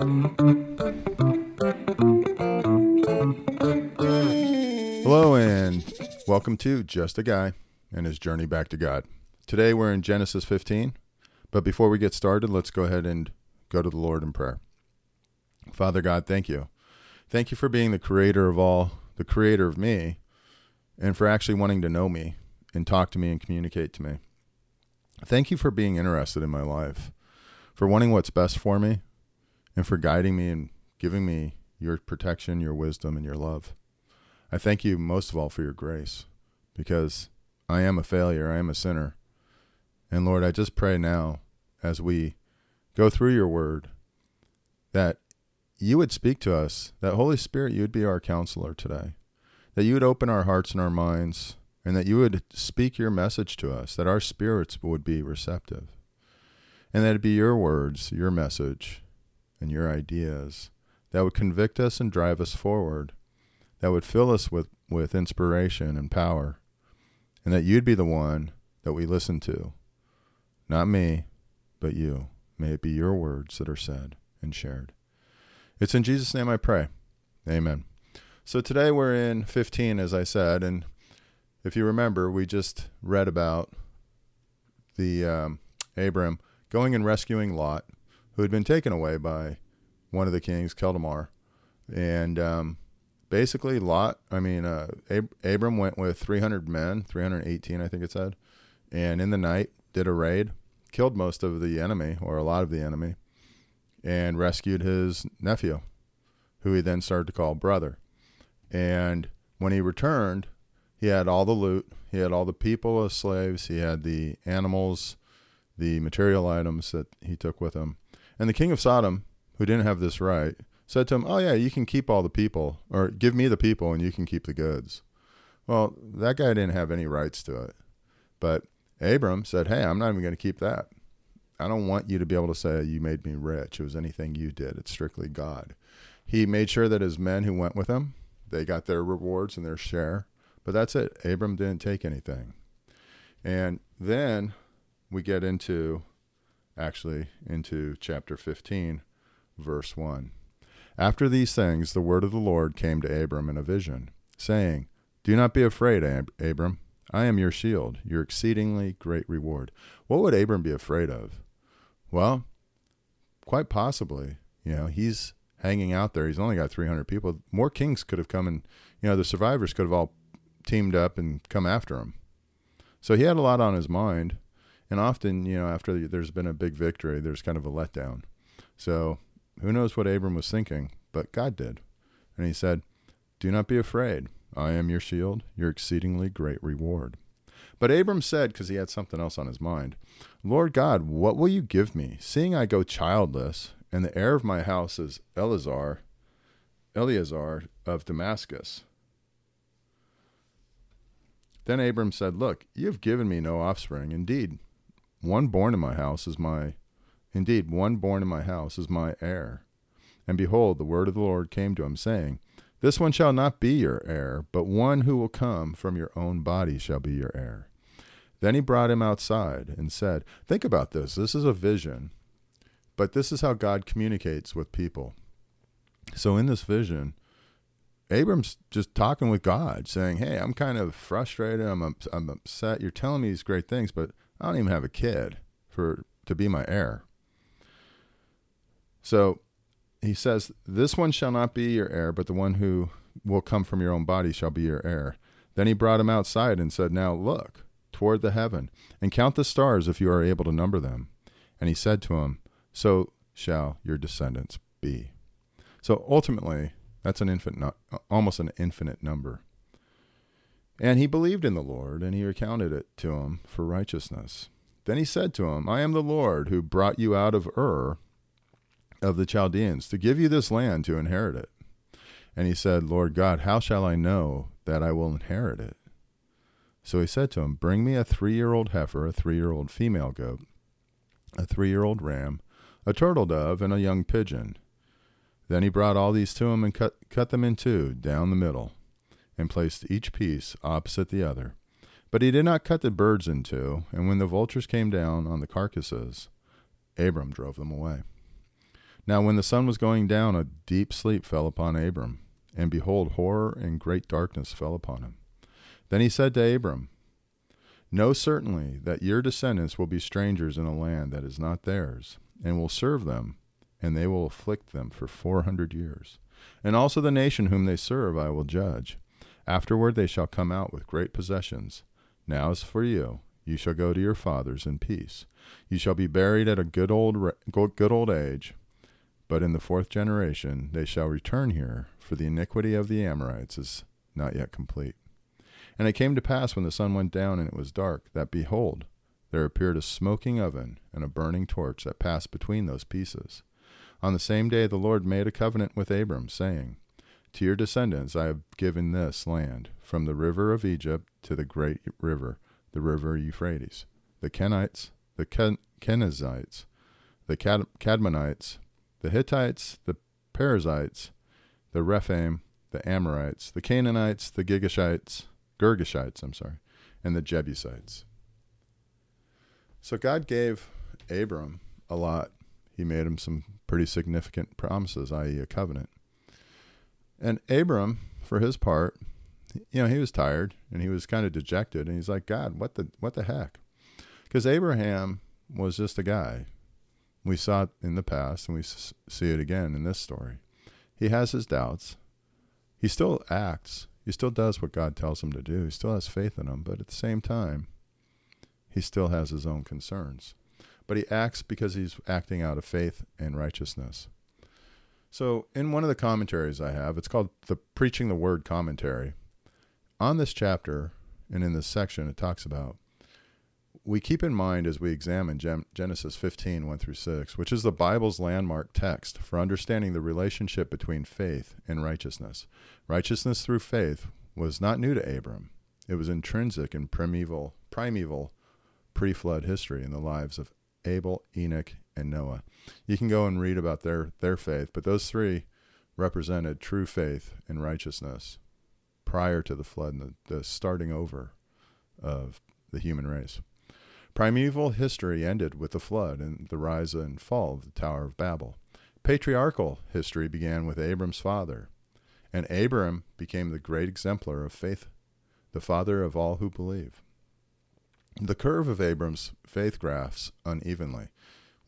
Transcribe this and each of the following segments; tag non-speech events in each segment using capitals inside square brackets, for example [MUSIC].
Hello, and welcome to Just a Guy and His Journey Back to God. Today we're in Genesis 15, but before we get started, let's go ahead and go to the Lord in prayer. Father God, thank you. Thank you for being the creator of all, the creator of me, and for actually wanting to know me and talk to me and communicate to me. Thank you for being interested in my life, for wanting what's best for me, and for guiding me and giving me your protection, your wisdom, and your love. I thank you most of all for your grace because I am a failure, I am a sinner. And Lord, I just pray now as we go through your word that you would speak to us, that Holy Spirit, you would be our counselor today, that you would open our hearts and our minds, and that you would speak your message to us, that our spirits would be receptive, and that it'd be your words, your message, and your ideas that would convict us and drive us forward, that would fill us with, with inspiration and power, and that you'd be the one that we listen to. Not me, but you. May it be your words that are said and shared. It's in Jesus' name I pray. Amen. So today we're in 15, as I said, and if you remember, we just read about the um, Abram going and rescuing Lot, who had been taken away by one of the kings, Keldamar, and um, basically Lot. I mean, uh, Ab- Abram went with 300 men, 318, I think it said, and in the night did a raid, killed most of the enemy or a lot of the enemy, and rescued his nephew, who he then started to call brother. And when he returned, he had all the loot, he had all the people as slaves, he had the animals, the material items that he took with him. And the king of Sodom who didn't have this right, said to him, Oh, yeah, you can keep all the people, or give me the people and you can keep the goods. Well, that guy didn't have any rights to it. But Abram said, Hey, I'm not even going to keep that. I don't want you to be able to say you made me rich. It was anything you did. It's strictly God. He made sure that his men who went with him, they got their rewards and their share. But that's it. Abram didn't take anything. And then we get into actually into chapter 15 verse 1. After these things, the word of the Lord came to Abram in a vision, saying, Do not be afraid, Ab- Abram. I am your shield, your exceedingly great reward. What would Abram be afraid of? Well, quite possibly. You know, he's hanging out there. He's only got 300 people. More kings could have come and, you know, the survivors could have all teamed up and come after him. So he had a lot on his mind. And often, you know, after there's been a big victory, there's kind of a letdown. So who knows what Abram was thinking, but God did. And he said, Do not be afraid. I am your shield, your exceedingly great reward. But Abram said, because he had something else on his mind, Lord God, what will you give me, seeing I go childless, and the heir of my house is Eliezer, Eliezer of Damascus? Then Abram said, Look, you have given me no offspring. Indeed, one born in my house is my Indeed, one born in my house is my heir. And behold, the word of the Lord came to him, saying, This one shall not be your heir, but one who will come from your own body shall be your heir. Then he brought him outside and said, Think about this. This is a vision, but this is how God communicates with people. So in this vision, Abram's just talking with God, saying, Hey, I'm kind of frustrated. I'm, I'm upset. You're telling me these great things, but I don't even have a kid for to be my heir. So he says, This one shall not be your heir, but the one who will come from your own body shall be your heir. Then he brought him outside and said, Now look toward the heaven, and count the stars if you are able to number them. And he said to him, So shall your descendants be. So ultimately, that's an infinite, almost an infinite number. And he believed in the Lord, and he recounted it to him for righteousness. Then he said to him, I am the Lord who brought you out of Ur of the Chaldeans to give you this land to inherit it. And he said, Lord God, how shall I know that I will inherit it? So he said to him, Bring me a three year old heifer, a three year old female goat, a three year old ram, a turtle dove, and a young pigeon. Then he brought all these to him and cut, cut them in two down the middle, and placed each piece opposite the other. But he did not cut the birds in two, and when the vultures came down on the carcasses, Abram drove them away. Now, when the sun was going down, a deep sleep fell upon Abram, and behold, horror and great darkness fell upon him. Then he said to Abram, Know certainly that your descendants will be strangers in a land that is not theirs, and will serve them, and they will afflict them for four hundred years. And also the nation whom they serve I will judge. Afterward they shall come out with great possessions. Now as for you, you shall go to your fathers in peace. You shall be buried at a good old good old age. But in the fourth generation they shall return here, for the iniquity of the Amorites is not yet complete. And it came to pass when the sun went down and it was dark, that behold, there appeared a smoking oven and a burning torch that passed between those pieces. On the same day the Lord made a covenant with Abram, saying, To your descendants I have given this land, from the river of Egypt to the great river, the river Euphrates, the Kenites, the Ken- Kenizzites, the Cad- Kadmonites, the Hittites, the Perizzites, the Rephaim, the Amorites, the Canaanites, the Gigashites, Girgashites, I'm sorry, and the Jebusites. So God gave Abram a lot. He made him some pretty significant promises, i.e., a covenant. And Abram, for his part, you know, he was tired and he was kind of dejected, and he's like, God, what the what the heck? Because Abraham was just a guy. We saw it in the past, and we see it again in this story. He has his doubts. He still acts. He still does what God tells him to do. He still has faith in him, but at the same time, he still has his own concerns but he acts because he's acting out of faith and righteousness. So, in one of the commentaries I have, it's called the Preaching the Word commentary. On this chapter and in this section, it talks about we keep in mind as we examine Genesis 15, 1 through 6, which is the Bible's landmark text for understanding the relationship between faith and righteousness. Righteousness through faith was not new to Abram, it was intrinsic in primeval, primeval pre flood history in the lives of Abel, Enoch, and Noah. You can go and read about their, their faith, but those three represented true faith and righteousness prior to the flood and the, the starting over of the human race. Primeval history ended with the flood and the rise and fall of the Tower of Babel. Patriarchal history began with Abram's father, and Abram became the great exemplar of faith, the father of all who believe. The curve of Abram's faith graphs unevenly.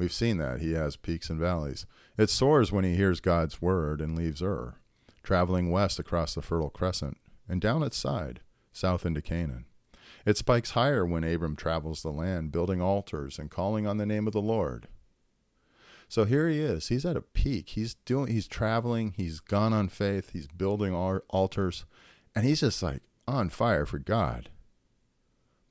We've seen that. He has peaks and valleys. It soars when he hears God's word and leaves Ur, traveling west across the Fertile Crescent and down its side, south into Canaan. It spikes higher when Abram travels the land, building altars and calling on the name of the Lord. So here he is. He's at a peak. He's doing. He's traveling. He's gone on faith. He's building altars, and he's just like on fire for God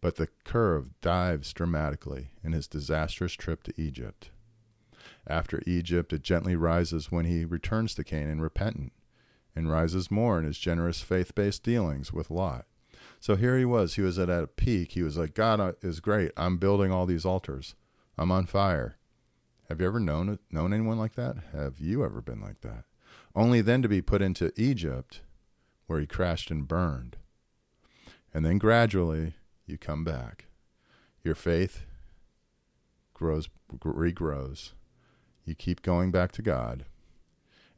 but the curve dives dramatically in his disastrous trip to Egypt. After Egypt, it gently rises when he returns to Canaan repentant, and rises more in his generous faith based dealings with Lot. So here he was. He was at a peak. He was like, God uh, is great. I'm building all these altars. I'm on fire. Have you ever known known anyone like that? Have you ever been like that? Only then to be put into Egypt, where he crashed and burned. And then gradually you come back. Your faith grows, regrows. You keep going back to God.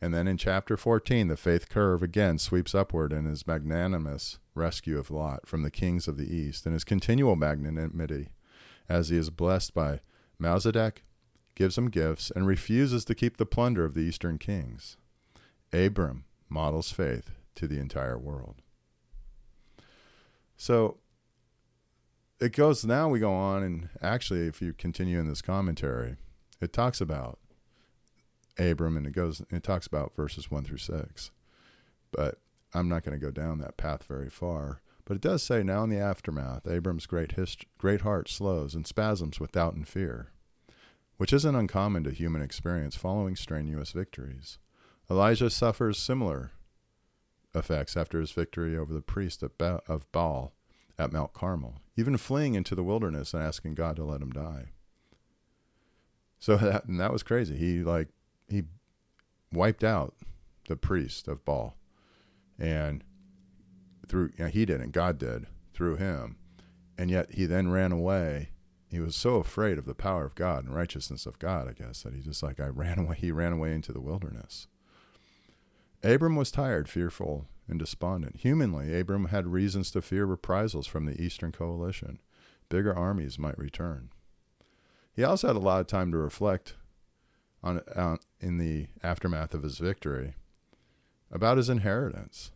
And then in chapter 14, the faith curve again sweeps upward in his magnanimous rescue of Lot from the kings of the east and his continual magnanimity as he is blessed by Melchizedek, gives him gifts, and refuses to keep the plunder of the eastern kings. Abram models faith to the entire world. So it goes now we go on and actually if you continue in this commentary it talks about abram and it goes it talks about verses 1 through 6 but i'm not going to go down that path very far. But it does say now in the aftermath abram's great hist- great heart slows and spasms with doubt and fear which isn't uncommon to human experience following strenuous victories. Elijah suffers similar effects after his victory over the priest of, ba- of baal at Mount Carmel, even fleeing into the wilderness and asking God to let him die. So [LAUGHS] that and that was crazy. He like he wiped out the priest of Baal, and through you know, he didn't, God did through him, and yet he then ran away he was so afraid of the power of God and righteousness of God, I guess, that he just like I ran [LAUGHS] away. He ran away into the wilderness. Abram was tired, fearful, and despondent. Humanly, Abram had reasons to fear reprisals from the Eastern Coalition. Bigger armies might return. He also had a lot of time to reflect on, on in the aftermath of his victory about his inheritance.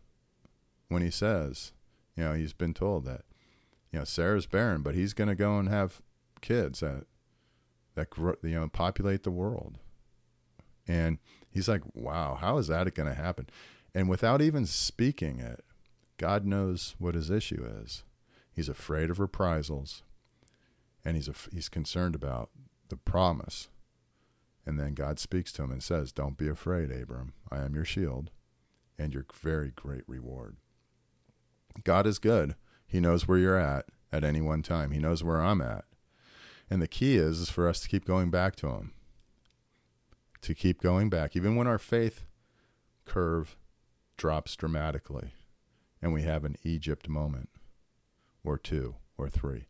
When he says, you know, he's been told that, you know, Sarah's barren, but he's going to go and have kids that that you know populate the world. And he's like, "Wow, how is that going to happen?" And without even speaking it, God knows what his issue is. He's afraid of reprisals, and he's a, he's concerned about the promise. And then God speaks to him and says, "Don't be afraid, Abram. I am your shield, and your very great reward." God is good. He knows where you're at at any one time. He knows where I'm at. And the key is, is for us to keep going back to him. To keep going back. Even when our faith curve drops dramatically and we have an Egypt moment or two or three.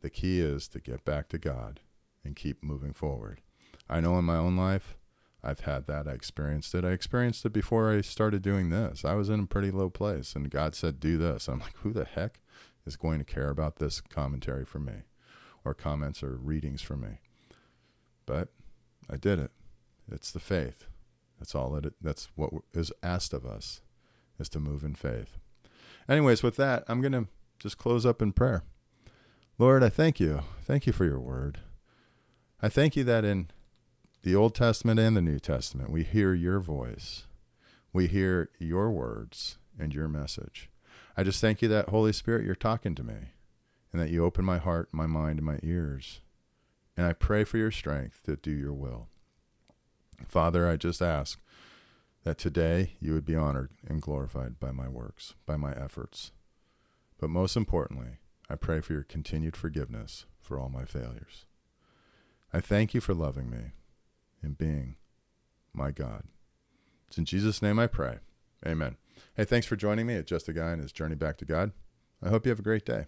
The key is to get back to God and keep moving forward. I know in my own life, I've had that. I experienced it. I experienced it before I started doing this. I was in a pretty low place, and God said, Do this. I'm like, Who the heck is going to care about this commentary for me, or comments or readings for me? But I did it. It's the faith. That's all it. That's what is asked of us, is to move in faith. Anyways, with that, I'm gonna just close up in prayer. Lord, I thank you. Thank you for your word. I thank you that in the Old Testament and the New Testament, we hear your voice. We hear your words and your message. I just thank you that, Holy Spirit, you're talking to me and that you open my heart, my mind, and my ears. And I pray for your strength to do your will. Father, I just ask that today you would be honored and glorified by my works, by my efforts. But most importantly, I pray for your continued forgiveness for all my failures. I thank you for loving me and being my God. It's in Jesus' name I pray. Amen. Hey, thanks for joining me at Just a Guy and His Journey Back to God. I hope you have a great day.